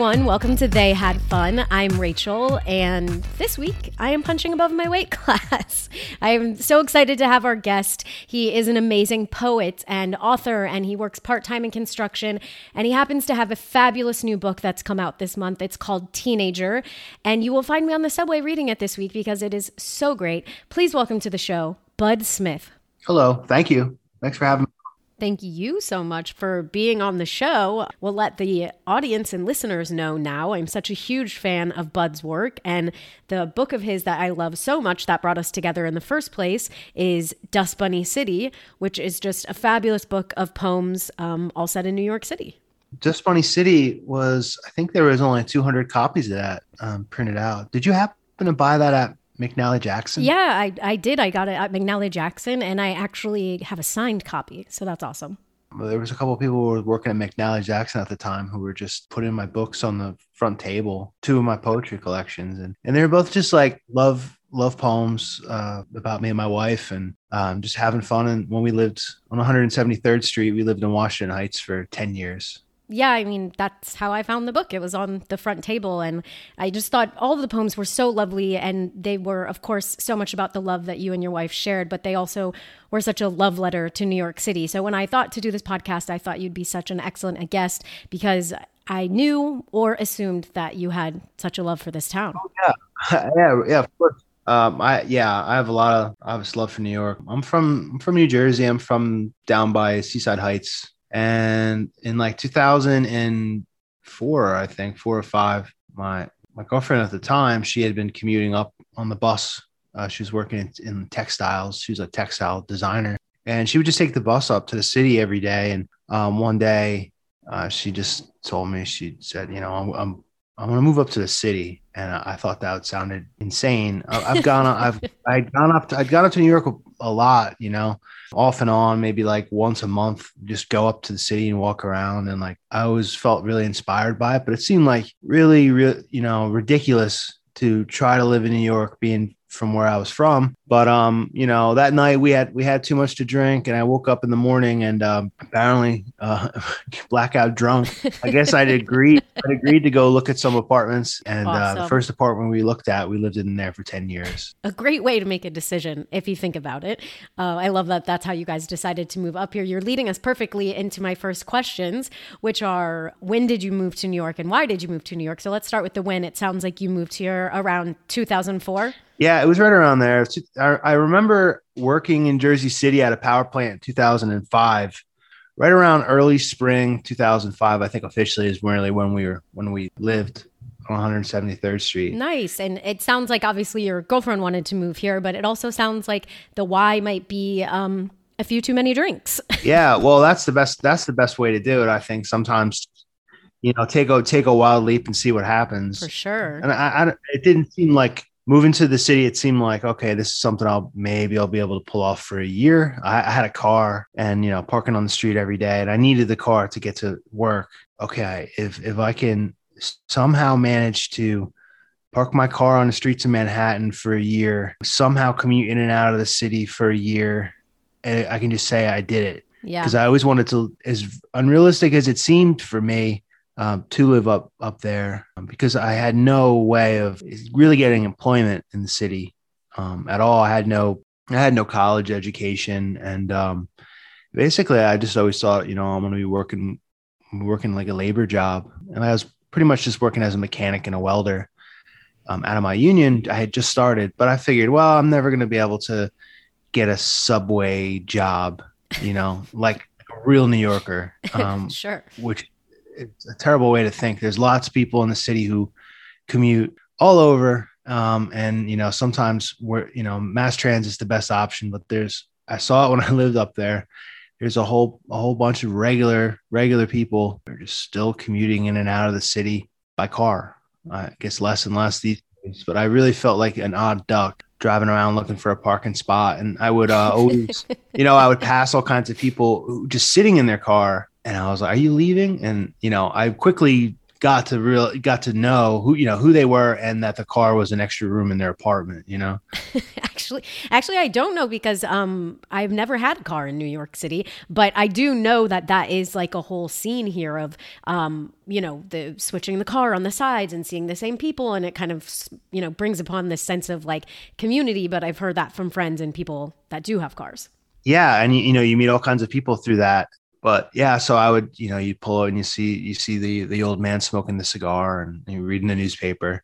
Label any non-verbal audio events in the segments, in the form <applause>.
everyone. Welcome to They Had Fun. I'm Rachel, and this week I am punching above my weight <laughs> class. I am so excited to have our guest. He is an amazing poet and author, and he works part time in construction. And he happens to have a fabulous new book that's come out this month. It's called Teenager, and you will find me on the subway reading it this week because it is so great. Please welcome to the show, Bud Smith. Hello. Thank you. Thanks for having me. Thank you so much for being on the show. We'll let the audience and listeners know now. I'm such a huge fan of Bud's work, and the book of his that I love so much that brought us together in the first place is Dust Bunny City, which is just a fabulous book of poems um, all set in New York City. Dust Bunny City was, I think there was only 200 copies of that um, printed out. Did you happen to buy that at McNally Jackson? Yeah, I, I did. I got it at McNally Jackson, and I actually have a signed copy. So that's awesome. Well, there was a couple of people who were working at McNally Jackson at the time who were just putting my books on the front table, two of my poetry collections, and and they were both just like love love poems uh, about me and my wife, and um, just having fun. And when we lived on 173rd Street, we lived in Washington Heights for 10 years yeah, I mean, that's how I found the book. It was on the front table. And I just thought all the poems were so lovely. And they were, of course, so much about the love that you and your wife shared, but they also were such a love letter to New York City. So when I thought to do this podcast, I thought you'd be such an excellent guest because I knew or assumed that you had such a love for this town. Oh, yeah. <laughs> yeah. Yeah. Of course. Um, I yeah, I have a lot of obvious love for New York. I'm from I'm from New Jersey. I'm from down by Seaside Heights, and in like 2004, I think four or five, my my girlfriend at the time, she had been commuting up on the bus. Uh, she was working in, in textiles. She was a textile designer, and she would just take the bus up to the city every day. And um, one day, uh, she just told me she said, "You know, I'm I'm, I'm to move up to the city." And I, thought that sounded insane. I, have gone, I've <laughs> I'd gone up, to, I'd gone up to New York a, a lot, you know, off and on, maybe like once a month, just go up to the city and walk around. And like I always felt really inspired by it, but it seemed like really, real, you know, ridiculous to try to live in New York being from where I was from. But um, you know, that night we had we had too much to drink, and I woke up in the morning and um, apparently uh, <laughs> blackout drunk. I guess I'd agreed. <laughs> I'd agreed to go look at some apartments, and awesome. uh, the first apartment we looked at, we lived in there for ten years. A great way to make a decision if you think about it. Uh, I love that. That's how you guys decided to move up here. You're leading us perfectly into my first questions, which are when did you move to New York and why did you move to New York? So let's start with the when. It sounds like you moved here around 2004. Yeah, it was right around there. I remember working in Jersey City at a power plant in 2005, right around early spring 2005. I think officially is really when we were when we lived on 173rd Street. Nice, and it sounds like obviously your girlfriend wanted to move here, but it also sounds like the why might be um, a few too many drinks. <laughs> yeah, well, that's the best. That's the best way to do it. I think sometimes you know take a take a wild leap and see what happens for sure and I, I, it didn't seem like moving to the city, it seemed like okay, this is something I'll maybe I'll be able to pull off for a year. I, I, had a car and you know parking on the street every day, and I needed the car to get to work. Okay, if if I can somehow manage to park my car on the streets of Manhattan for a year, somehow commute in and out of the city for a year, eh, I can just say I did it. Yeah. Because I always wanted to, as unrealistic as it seemed for me, um, to live up up there um, because I had no way of really getting employment in the city um, at all. I had no I had no college education, and um, basically, I just always thought, you know, I'm going to be working working like a labor job, and I was pretty much just working as a mechanic and a welder. Um, out of my union, I had just started, but I figured, well, I'm never going to be able to get a subway job, you know, <laughs> like a real New Yorker. <laughs> Um, sure. Which it's a terrible way to think. There's lots of people in the city who commute all over, um, and you know sometimes we're you know mass transit is the best option. But there's I saw it when I <laughs> lived up there. There's a whole a whole bunch of regular regular people are just still commuting in and out of the city by car. I guess less and less these days, but I really felt like an odd duck driving around looking for a parking spot. And I would uh, always, <laughs> you know, I would pass all kinds of people just sitting in their car and I was like, "Are you leaving?" And you know, I quickly got to real got to know who you know who they were and that the car was an extra room in their apartment you know <laughs> actually actually i don't know because um i've never had a car in new york city but i do know that that is like a whole scene here of um you know the switching the car on the sides and seeing the same people and it kind of you know brings upon this sense of like community but i've heard that from friends and people that do have cars yeah and you, you know you meet all kinds of people through that but yeah, so I would, you know, you pull and you see you see the the old man smoking the cigar and you're reading the newspaper,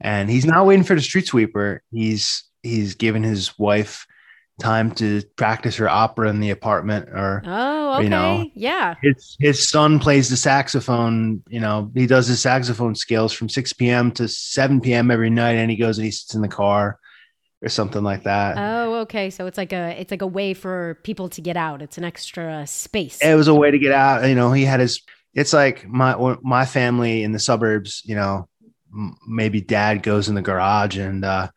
and he's not waiting for the street sweeper. He's he's giving his wife time to practice her opera in the apartment or oh okay. you know yeah his his son plays the saxophone you know he does his saxophone scales from 6 p.m to 7 p.m every night and he goes and he sits in the car or something like that. Oh, okay. So it's like a it's like a way for people to get out. It's an extra space. It was a way to get out. You know, he had his. It's like my my family in the suburbs. You know, maybe dad goes in the garage and uh,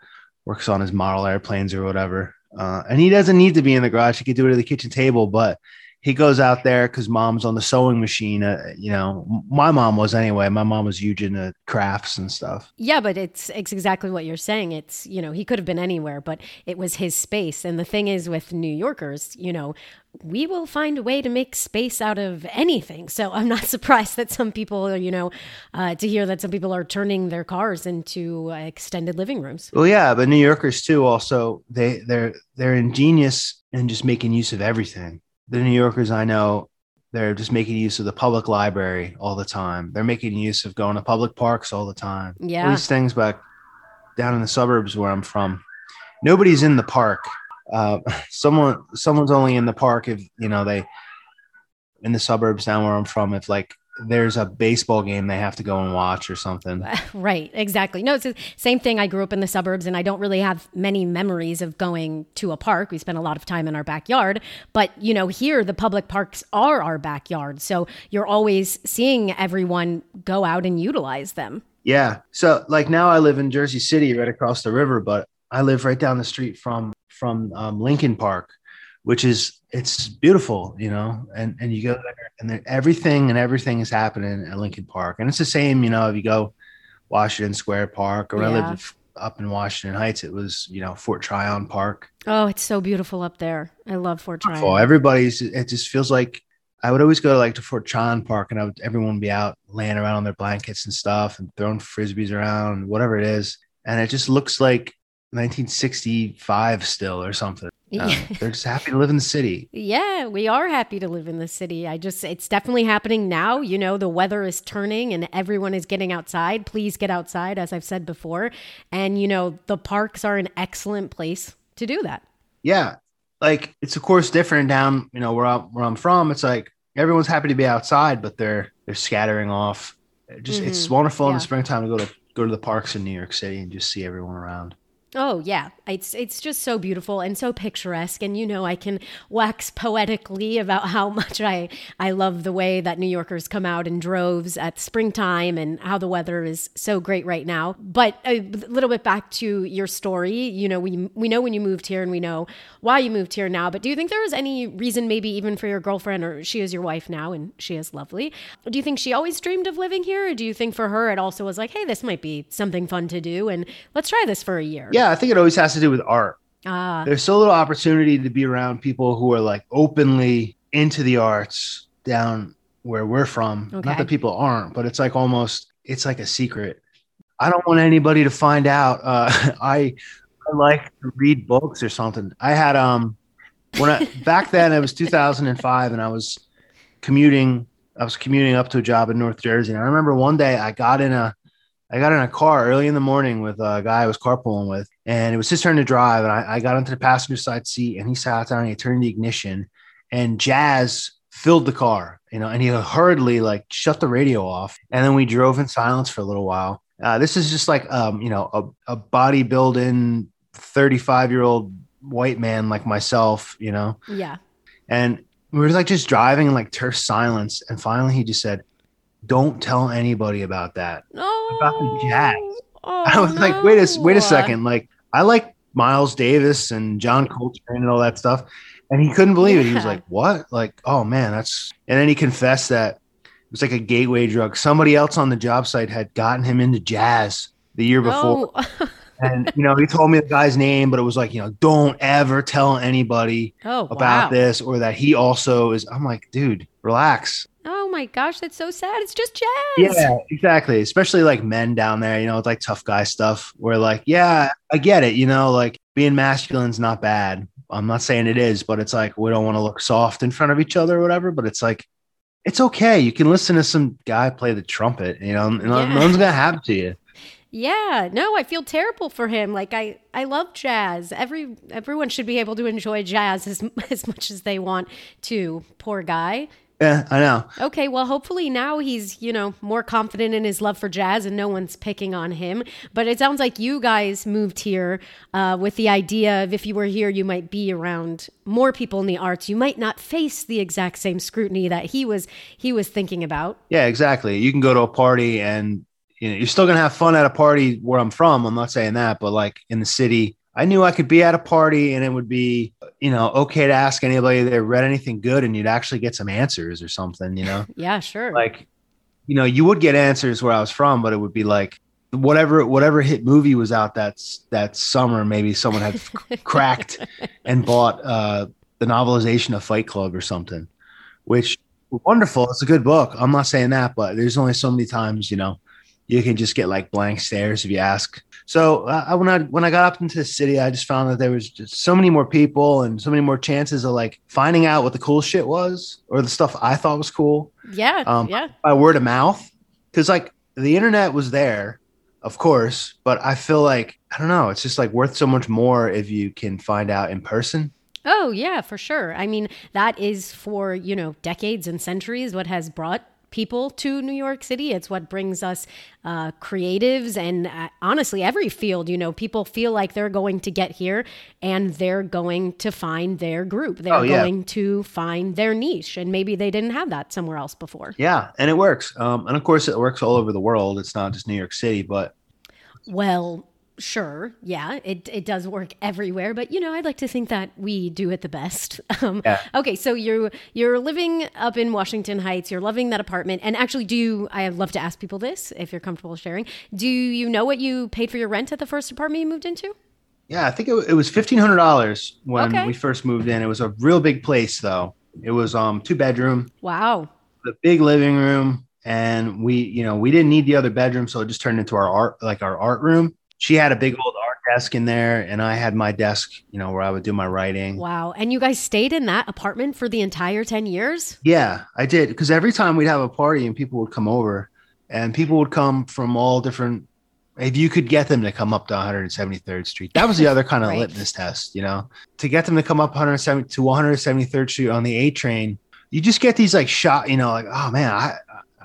works on his model airplanes or whatever. Uh, and he doesn't need to be in the garage. He could do it at the kitchen table, but he goes out there because mom's on the sewing machine. Uh, you know, my mom was anyway. My mom was huge into crafts and stuff. Yeah, but it's it's exactly what you're saying. It's you know he could have been anywhere, but it was his space. And the thing is with New Yorkers, you know, we will find a way to make space out of anything. So I'm not <laughs> surprised that some people, you know, uh, to hear that some people are turning their cars into uh, extended living rooms. Well, yeah, but New Yorkers too. Also, they they're they're ingenious in just making use of everything the New Yorkers I know, they're just making use of the public library all the time. They're making use of going to public parks all the time. Yeah. All these things back down in the suburbs where I'm from, nobody's in the park. Uh, <laughs> someone, someone's only in the park if you know they in the suburbs down where I'm from. If like there's a baseball game they have to go and watch or something. <laughs> Right, exactly. No, it's the same thing. I grew up in the suburbs and I don't really have many memories of going to a park. We spent a lot of time in our backyard, but you know, here the public parks are our backyard. So you're always seeing everyone go out and utilize them. Yeah. So like now I live in Jersey City right across the river, but I live right down the street from from um, Lincoln Park which is it's beautiful, you know, and and you go there and then everything and everything is happening at Lincoln Park, and it's the same, you know, if you go Washington Square Park, or yeah. I lived up in Washington Heights, it was you know Fort Tryon Park. Oh, it's so beautiful up there. I love Fort Tryon. Oh, everybody's. It just feels like I would always go to like to Fort Tryon Park, and I would everyone would be out laying around on their blankets and stuff, and throwing frisbees around, whatever it is, and it just looks like 1965 still or something. Uh, they're just happy to live in the city. Yeah, we are happy to live in the city. I just, it's definitely happening now. You know, the weather is turning and everyone is getting outside. Please get outside, as I've said before. And, you know, the parks are an excellent place to do that. Yeah. Like it's, of course, different down, you know, where I'm, where I'm from. It's like everyone's happy to be outside, but they're, they're scattering off. just, mm-hmm. it's wonderful yeah. in the springtime to go to, go to the parks in New York City and just see everyone around. Oh yeah, it's it's just so beautiful and so picturesque and you know I can wax poetically about how <laughs> much I I love the way that New Yorkers come out in droves at springtime and how the weather is so great right now. But uh, a little bit back to your story, you know, we we know when you moved here and we know why you moved here now, but do you think there was any reason maybe even for your girlfriend or she is your wife now and she is lovely. Do you think she always dreamed of living here or do you think for her it also was like, "Hey, this might be something fun to do and let's try this for a year?" Yeah, I think it always has to do with art. Ah. There's so little opportunity to be around people who are like openly into the arts down where we're from. Okay. Not that people aren't, but it's like almost it's like a secret. I don't want anybody to find out. Uh, <laughs> I I like to read books or something. I had um when I back then it was 2005 and I was commuting. I was commuting up to a job in North Jersey. And I remember one day I got in a I got in a car early in the morning with a guy I was carpooling with, and it was his turn to drive. And I, I got into the passenger side seat, and he sat down and he turned the ignition, and jazz filled the car, you know, and he hurriedly like shut the radio off. And then we drove in silence for a little while. Uh, this is just like, um, you know, a, a bodybuilding 35 year old white man like myself, you know? Yeah. And we were like just driving in like terse silence. And finally he just said, don't tell anybody about that. Oh, about the jazz. Oh, <laughs> I was no. like, wait a wait a second. Like, I like Miles Davis and John Coltrane and all that stuff. And he couldn't believe it. He was like, What? Like, oh man, that's and then he confessed that it was like a gateway drug. Somebody else on the job site had gotten him into jazz the year before. Oh, <laughs> And you know, he told me the guy's name, but it was like, you know, don't ever tell anybody oh about wow. this or that he also is. I'm like, dude, relax. Oh my gosh, that's so sad. It's just jazz. Yeah, exactly. Especially like men down there, you know, it's like tough guy stuff where like, yeah, I get it, you know, like being masculine's not bad. I'm not saying it is, but it's like we don't want to look soft in front of each other or whatever, but it's like it's okay. You can listen to some guy play the trumpet, you know, and no- Yeah. no one's gonna happen to you. Yeah, no, I feel terrible for him. Like I, I love jazz. Every everyone should be able to enjoy jazz as <laughs> as much as they want to. Poor guy. Yeah, I know. Okay, well, hopefully now he's you know more confident in his love for jazz, and no one's picking on him. But it sounds like you guys moved here uh, with the idea of if you were here, you might be around more people in the arts. You might not face the exact same scrutiny that he was he was thinking about. Yeah, exactly. You can go to a party and you know you're still gonna have fun at a party where I'm from. I'm not saying that, but like in the city, I knew I could be at a party and it would be you know okay to ask anybody that read anything good and you'd actually get some answers or something. You know, <laughs> Yeah, sure. like you know you would get answers where I was from, but it would be like whatever whatever hit movie was out that that summer. Maybe someone had <laughs> cracked and bought uh, the novelization of Fight Club or something, which wonderful. It's a good book. I'm not saying that, but there's only so many times you know you can just get like blank stares if you ask. So uh, I, when I when I got up into the city, I just found that there was just so many more people and so many more chances of like finding out what the cool shit was or the stuff I thought was cool yeah, um, yeah. by word of mouth. Because like the internet was there, of course, but I feel like I don't know. It's just like worth so much more if you can find out in person. Oh, yeah, for sure. I mean, that is for, you know, decades and centuries what has brought people to New York City. It's what brings us uh, creatives and uh, honestly, every field, you know, people feel like they're going to get here and they're going to find their group. They're Oh, yeah. going to find their niche. And maybe they didn't have that somewhere else before. Yeah, and it works. Um, and of course, it works all over the world. It's not just New York City, but Well, sure. Yeah, it, it does work everywhere, but you know, I'd like to think that we do it the best. <laughs> Um, Yeah. Okay, so you're you're living up in Washington Heights. You're loving that apartment, and actually, do you? I love to ask people this if you're comfortable sharing. Do you know what you paid for your rent at the first apartment you moved into? yeah, I think it, it was fifteen hundred dollars when Okay. we first moved in. It was a real big place, though. It was um two bedroom, Wow. the big living room, and we you know we didn't need the other bedroom, so it just turned into our art like our art room. She had a big old art desk in there, and I had my desk, you know, where I would do my writing. Wow. And you guys stayed in that apartment for the entire 10 years? Yeah, I did because every time we'd have a party and people would come over, and people would come from all different. If you could get them to come up to 173rd Street, that was the other kind of Right. litmus test, you know, to get them to come up 170 to 173rd Street on the A train. You just get these like shot, you know, like oh man, I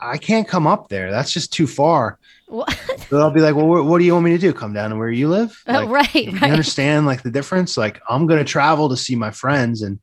I can't come up there. That's just too far. Well, <laughs> So I'll be like, well, what, what do you want me to do? Come down to where you live? Oh, like, right, you understand like the difference like i'm gonna travel to see my friends and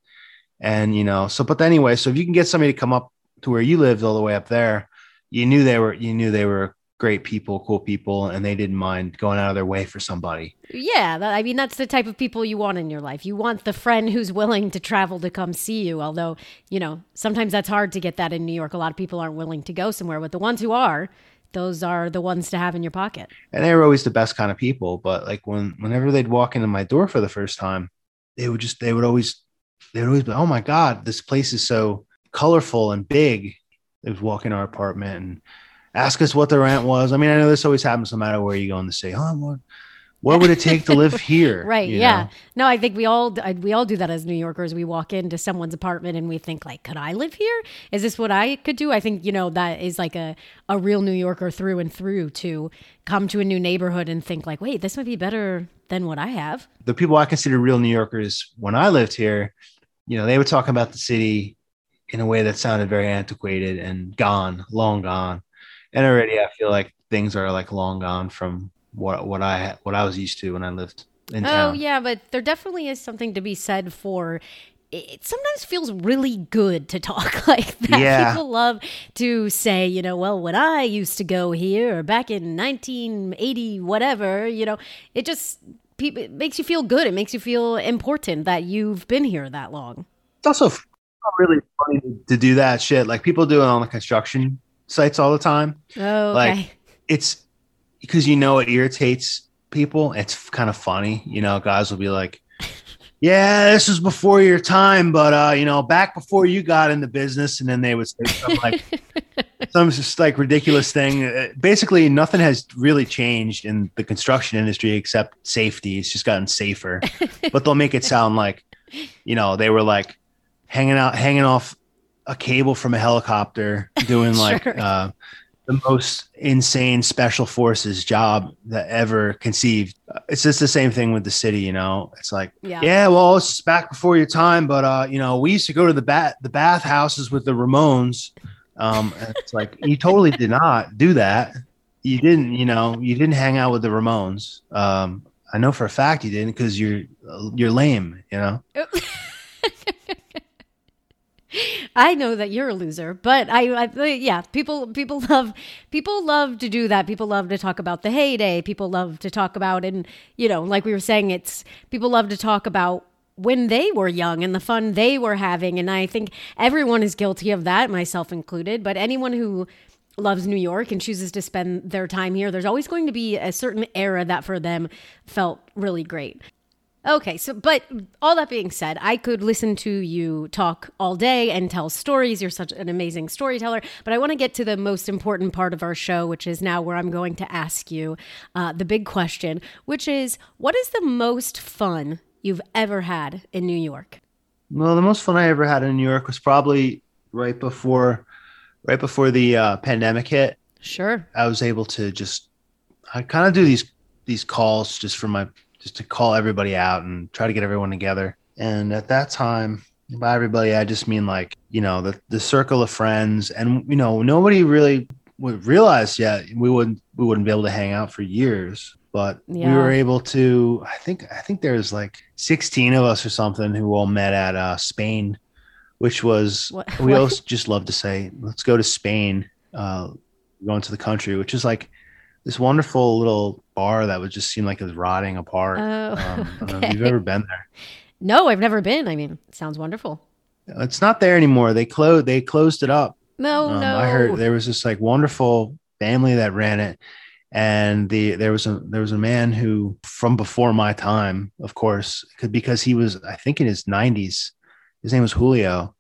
and you know so but anyway so if you can get somebody to come up to where you lived all the way up there you knew they were you knew they were great people cool people and they didn't mind going out of their way for somebody Yeah, that, I mean that's the type of people you want in your life. You want the friend who's willing to travel to come see you. Although, you know, sometimes that's hard to get that in New York. A lot of people aren't willing to go somewhere, but the ones who are, those are the ones to have in your pocket. and they were always the best kind of people but like when whenever they'd walk into my door for the first time they would just they would always they would always be oh my god this place is so colorful and big they would walk in our apartment and ask us what the rent was i mean i know this always happens no matter where you go in the city oh what, what would it take to live <laughs> here Right? Yeah. know? No, I think we all we all do that as New Yorkers. We walk into someone's apartment and we think like, could I live here? Is this what I could do? I think you know that is like a a real New Yorker through and through to come to a new neighborhood and think like, wait, this might be better than what I have. the people i consider real new yorkers when i lived here you know they would talk about the city in a way that sounded very antiquated and gone long gone and already i feel like things are like long gone from what what i what i was used to when i lived in Oh town yeah, but there definitely is something to be said for. It sometimes feels really good to talk <laughs> like that. Yeah. People love to say, you know, well, when I used to go here or back in 1980, whatever, you know, it just people it makes you feel good. It makes you feel important that you've been here that long. it's also really funny to do that shit like people do it on the construction sites all the time. Oh, okay. Like, It's because you know it irritates people. It's kind of funny, you know. Guys will be like, "Yeah, this was before your time, but uh, you know, back before you got in the business," and then they would say something like <laughs> some just like ridiculous thing. Uh, Basically, nothing has really changed in the construction industry except safety. It's just gotten safer, <laughs> but they'll make it sound like, you know, they were like hanging out, hanging off a cable from a helicopter, doing <laughs> like uh, the most insane special forces job that ever conceived. It's just the same thing with the city, you know. It's like, yeah. yeah, well, it's back before your time, but uh, you know, we used to go to the bat the bath houses with the Ramones. Um, it's like you totally did not do that. You didn't, you know, you didn't hang out with the Ramones. Um, I know for a fact you didn't because you're you're lame, you know. <laughs> I know that you're a loser, but I, I yeah, people people <laughs> love people love to do that. People love to talk about the heyday. People love to talk about and you know, like we were saying, it's people love to talk about when they were young and the fun they were having. And I think everyone is guilty of that, myself included. But anyone who loves New York and chooses to spend their time here, there's always going to be a certain era that for them felt really great. Okay, so but all that being said, I could listen to you talk all day and tell stories. You're such an amazing storyteller. But I want to get to the most important part of our show, which is now where I'm going to ask you uh, the big question, which is what is the most fun you've ever had in New York? Well, the most fun I ever had in New York was probably right before, right before the uh, pandemic hit. Sure. I was able to just, I kind of do these these calls just for my just to call everybody out and try to get everyone together. And at that time, by everybody, I just mean like you know the the circle of friends, and you know nobody really would realize yet we wouldn't we wouldn't be able to hang out for years. But Yeah. we were able to. I think I think there's like 16 of us or something who all met at uh, Spain, which was What- we <laughs> also just love to say let's go to Spain, uh, go into the country, which is like this wonderful little bar that would just seem like it was rotting apart. Oh, Um, I don't know if you've ever been there. No, I've never been. I mean, it sounds wonderful. It's not there anymore. They closed. They closed it up. No, Um, no. I heard there was this like wonderful family that ran it, and the there was a there was a man who from before my time, of course, could because he was I think in his nineties. His name was Julio,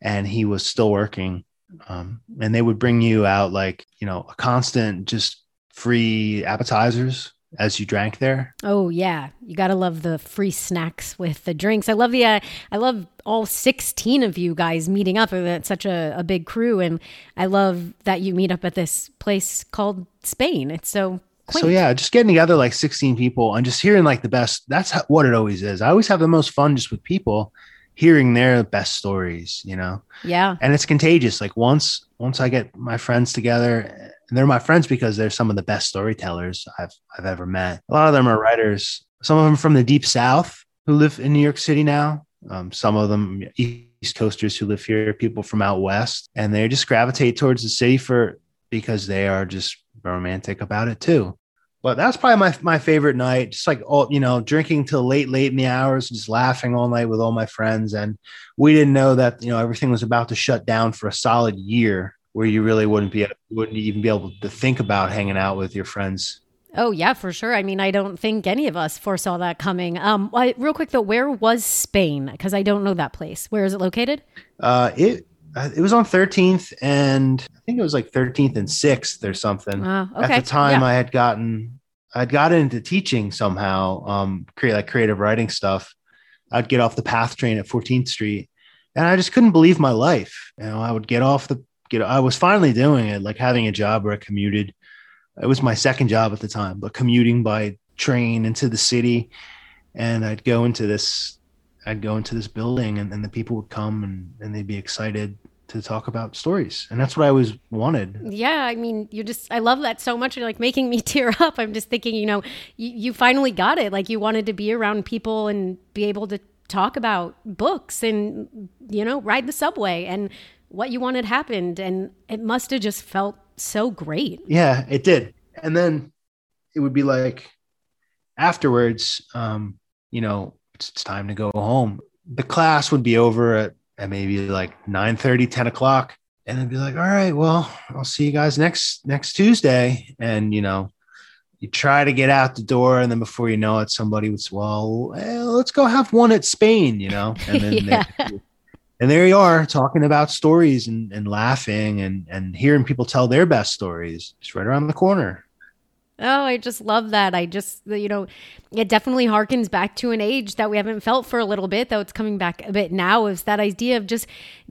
and he was still working. Um, and they would bring you out like you know a constant just free appetizers as you drank there. Oh yeah, you gotta love the free snacks with the drinks. I love the, uh, I love all sixteen of you guys meeting up. It's such a, a big crew, and I love that you meet up at this place called Spain. It's so quaint. So yeah, just getting together like 16 people and just hearing like the best. That's how, what it always is. I always have the most fun just with people hearing their best stories, you know. yeah, And it's contagious. Like once once I get my friends together, and they're my friends because they're some of the best storytellers I've I've ever met. A lot of them are writers. Some of them from the deep south who live in New York City now. Um, some of them East Coasters who live here, people from out west, and they just gravitate towards the city for because they are just romantic about it too. But that's probably my my favorite night. Just like all you know, drinking till late, late in the hours, just laughing all night with all my friends. And we didn't know that you know everything was about to shut down for a solid year, where you really wouldn't be wouldn't even be able to think about hanging out with your friends. oh yeah, for sure. I mean, I don't think any of us foresaw that coming. Um, I, real quick though, where was Spain? Because I don't know that place. Where is it located? Uh, it uh, it was on 13th, and I think it was like 13th and 6th or something. Uh, okay, At the time, Yeah. I had gotten I'd gotten into teaching somehow, um, create like creative writing stuff. I'd get off the PATH train at 14th Street, and I just couldn't believe my life. You know, I would get off the get. I was finally doing it, like having a job where I commuted. It was my second job at the time, but commuting by train into the city, and I'd go into this. I'd go into this building, and then the people would come and, and they'd be excited to talk about stories, and that's what I always wanted. Yeah, I mean, you just, I love that so much. You're like making me <laughs> tear up. I'm just thinking, you know, you, you finally got it. Like you wanted to be around people and be able to talk about books and, you know, ride the subway and what you wanted happened. And it must have just felt so great. Yeah, it did. And then it would be like afterwards, um, you know, it's, it's time to go home. The class would be over at, at maybe like 9 30, 10 o'clock. and I'd be like, all right, well, I'll see you guys next next Tuesday. And you know, you try to get out the door, and then before you know it, somebody would say, well, eh, let's go have one at Spain, you know, and then <laughs> yeah. they, and there you are talking about stories and, and laughing and and hearing people tell their best stories. It's right around the corner. Oh, I just love that. I just, you know, it definitely harkens back to an age that we haven't felt for a little bit, though it's coming back a bit now. Is that idea of just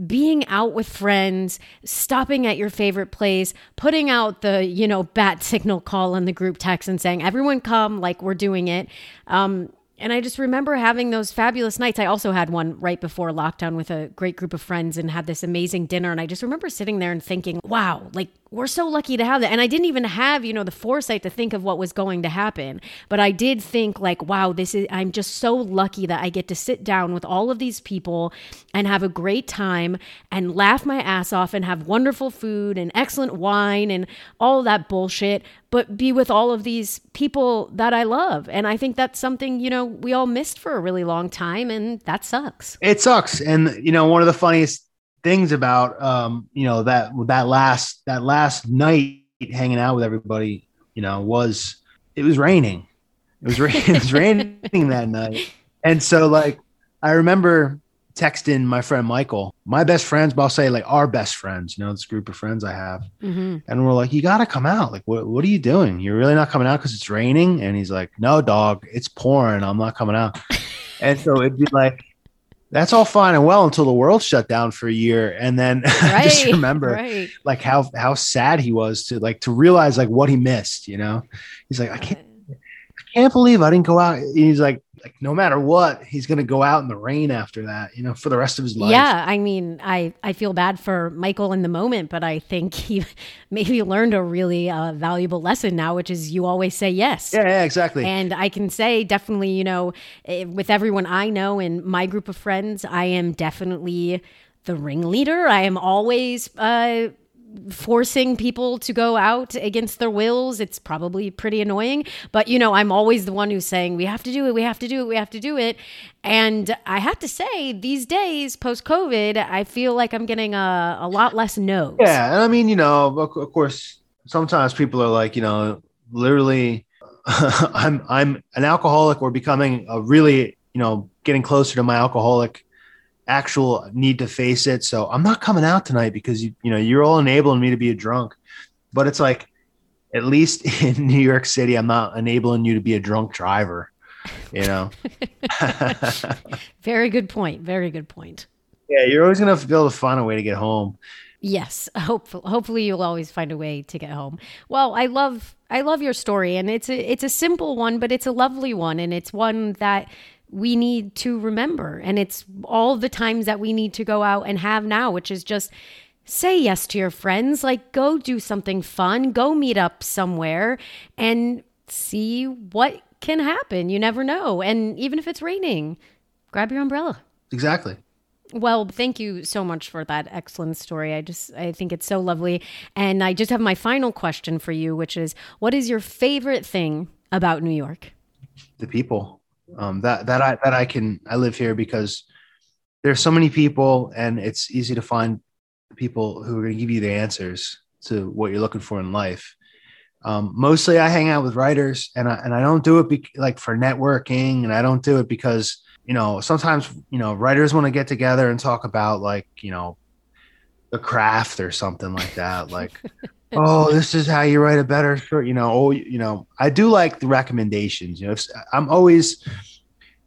being out with friends, stopping at your favorite place, putting out the, you know, bat signal call in the group text and saying, everyone come like we're doing it. Um, and I just remember having those fabulous nights. I also had one right before lockdown with a great group of friends and had this amazing dinner. And I just remember sitting there and thinking, wow, like we're so lucky to have that. And I didn't even have, you know, the foresight to think of what was going to happen. But I did think, like, wow, this is, I'm just so lucky that I get to sit down with all of these people and have a great time and laugh my ass off and have wonderful food and excellent wine and all that bullshit, but be with all of these people that I love. And I think that's something, you know, we all missed for a really long time. And that sucks. It sucks. And, you know, one of the funniest things about um, you know that that last that last night hanging out with everybody, you know, was it was raining. It was raining. <laughs> it was raining that night, and so like I remember texting my friend Michael, my best friends, but I'll say like our best friends, you know, this group of friends I have. Mm-hmm. And we're like, you got to come out. Like, what, what are you doing? You're really not coming out because it's raining? And he's like, no, dog, it's pouring. I'm not coming out. <laughs> and so it'd be like, that's all fine and well until the world shut down for a year. And then <laughs> right, just remember right. like how how sad he was to like to realize like what he missed you know? He's like i can't i can't believe i didn't go out. He's like like no matter what he's going to go out in the rain after that you know for the rest of his life. Yeah i mean i i feel bad for michael in the moment but i think he <laughs> maybe learned a really uh, valuable lesson now which is you always say yes. Yeah, yeah exactly. And i can say definitely you know eh, with everyone i know and my group of friends i am definitely the ringleader. I am always uh forcing people to go out against their wills. It's probably pretty annoying. But, you know, I'm always the one who's saying, we have to do it, we have to do it, we have to do it. And I have to say, these days, post COVID, I feel like I'm getting a, a lot less no's. Yeah. And I mean, you know, of course, sometimes people are like, you know, literally, <laughs> I'm I'm an alcoholic or becoming a really, you know, getting closer to my alcoholic actual need to face it. So I'm not coming out tonight because you you know you're all enabling me to be a drunk. But it's like at least <laughs> in New York City, I'm not enabling you to be a drunk driver. You know. <laughs> Very good point. Very good point. Yeah, you're always gonna be able to find a way to get home. Yes, hopefully, hopefully you'll always find a way to get home. Well, I love I love your story, and it's a it's a simple one, but it's a lovely one, and it's one that we need to remember. And it's all the times that we need to go out and have now, which is just say yes to your friends. Like, go do something fun, go meet up somewhere and see what can happen. You never know. And even if it's raining, grab your umbrella. Exactly. Well, thank you so much for that excellent story. I just I think it's so lovely. And I just have my final question for you, which is what is your favorite thing about New York? The people um, that that I that I can I live here because there's so many people and it's easy to find people who are going to give you the answers to what you're looking for in life. Um, mostly I hang out with writers and I, and I don't do it be, like for networking and I don't do it because, you know, sometimes, you know, writers want to get together and talk about like, you know, the craft or something like that. Like, <laughs> oh, this is how you write a better short. You know, oh, you know, I do like the recommendations. You know, if, I'm always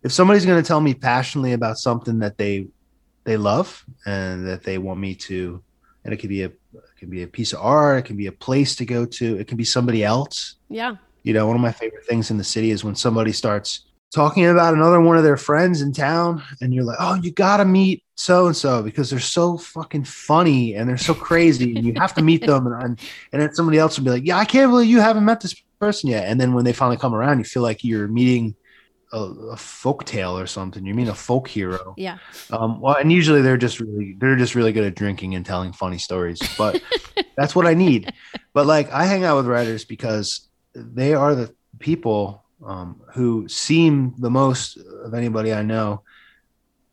if somebody's going to tell me passionately about something that they they love and that they want me to, and it could be a it can be a piece of art, it can be a place to go to, it can be somebody else. Yeah. You know, one of my favorite things in the city is when somebody starts talking about another one of their friends in town and you're like oh you gotta meet so and so because they're so fucking funny and they're so crazy and you have to meet them. And, and then somebody else will be like yeah i can't believe you haven't met this person yet. And then when they finally come around you feel like you're meeting a, a folk tale or something. You mean a folk hero. Yeah. Um well and usually they're just really they're just really good at drinking and telling funny stories but <laughs> that's what i need. But like i hang out with writers because they are the people um, who seem the most of anybody I know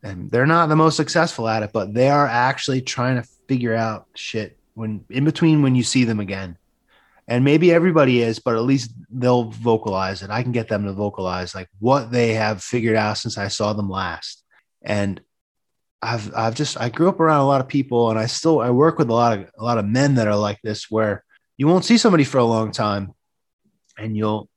and they're not the most successful at it, but they are actually trying to figure out shit when in between when you see them again. And maybe everybody is, but at least they'll vocalize it. I can get them to vocalize like what they have figured out since I saw them last. And I've I've just I grew up around a lot of people and I still I work with a lot of a lot of men that are like this where you won't see somebody for a long time and you'll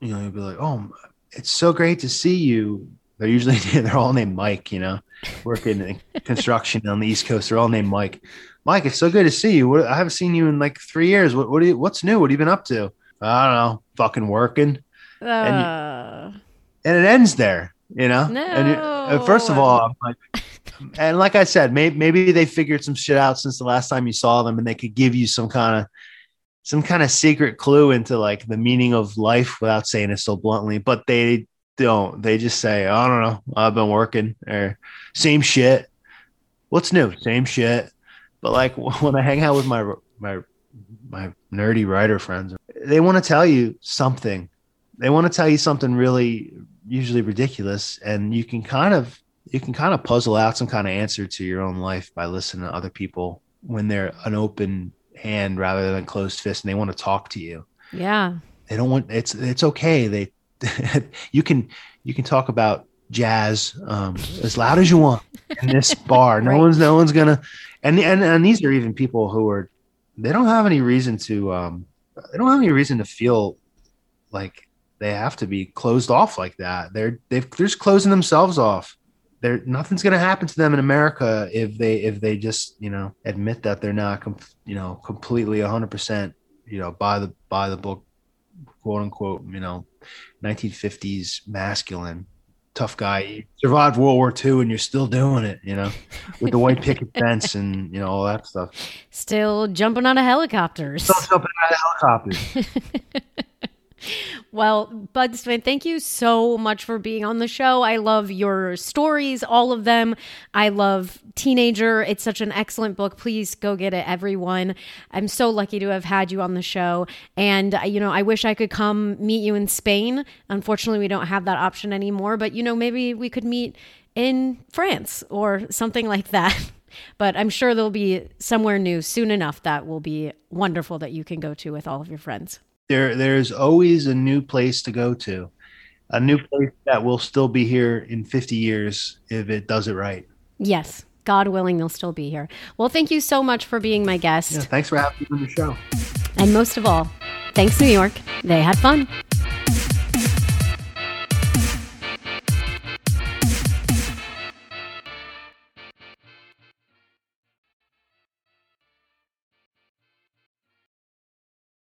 you know you'll be like, "Oh, it's so great to see you." They're usually <laughs> they're all named Mike, you know, working in <laughs> construction on the East Coast. They're all named Mike. Mike, it's so good to see you. What, I haven't seen you in like three years. What what you, what's new? What have you been up to? I don't know. Fucking working. Uh, and, and it ends there, you know. No. And you, first of all, I'm like, and like I said, maybe maybe they figured some shit out since the last time you saw them, and they could give you some kind of some kind of secret clue into like the meaning of life without saying it so bluntly. But they don't. They just say, I don't know. I've been working or same shit. What's new? Same shit. But like <laughs> when I hang out with my my my nerdy writer friends, they want to tell you something. They want to tell you something really usually ridiculous, and you can kind of you can kind of puzzle out some kind of answer to your own life by listening to other people when they're an open hand rather than closed fist and they want to talk to you. Yeah. They don't want it's it's okay. They <laughs> you can you can talk about jazz um, as loud as you want in this <laughs> bar. No Right. one's no one's gonna and and and these are even people who are they don't have any reason to um they don't have any reason to feel like they have to be closed off like that. They're they've, they're just closing themselves off. Nothing's gonna happen to them in America if they if they just you know admit that they're not com- you know completely hundred percent you know by the by the book quote unquote you know 1950s masculine tough guy you survived World War II and you're still doing it you know with the white picket <laughs> fence and you know all that stuff. Still jumping out of helicopters. Still jumping out of helicopters. <laughs> Well, Bud Smith, thank you so much for being on the show. I love your stories, all of them. I love Teenager. It's such an excellent book. Please go get it, everyone. I'm so lucky to have had you on the show. And, uh, you know, I wish I could come meet you in Spain. Unfortunately, we don't have that option anymore, but, you know, maybe we could meet in France or something like that. <laughs> But I'm sure there'll be somewhere new soon enough that will be wonderful that you can go to with all of your friends. There there's always a new place to go to a new place that will still be here in 50 years if it does it right Yes. God willing, they'll still be here. Well, thank you so much for being my guest. yeah, thanks for having me on the show And most of all, thanks, New York. They had fun.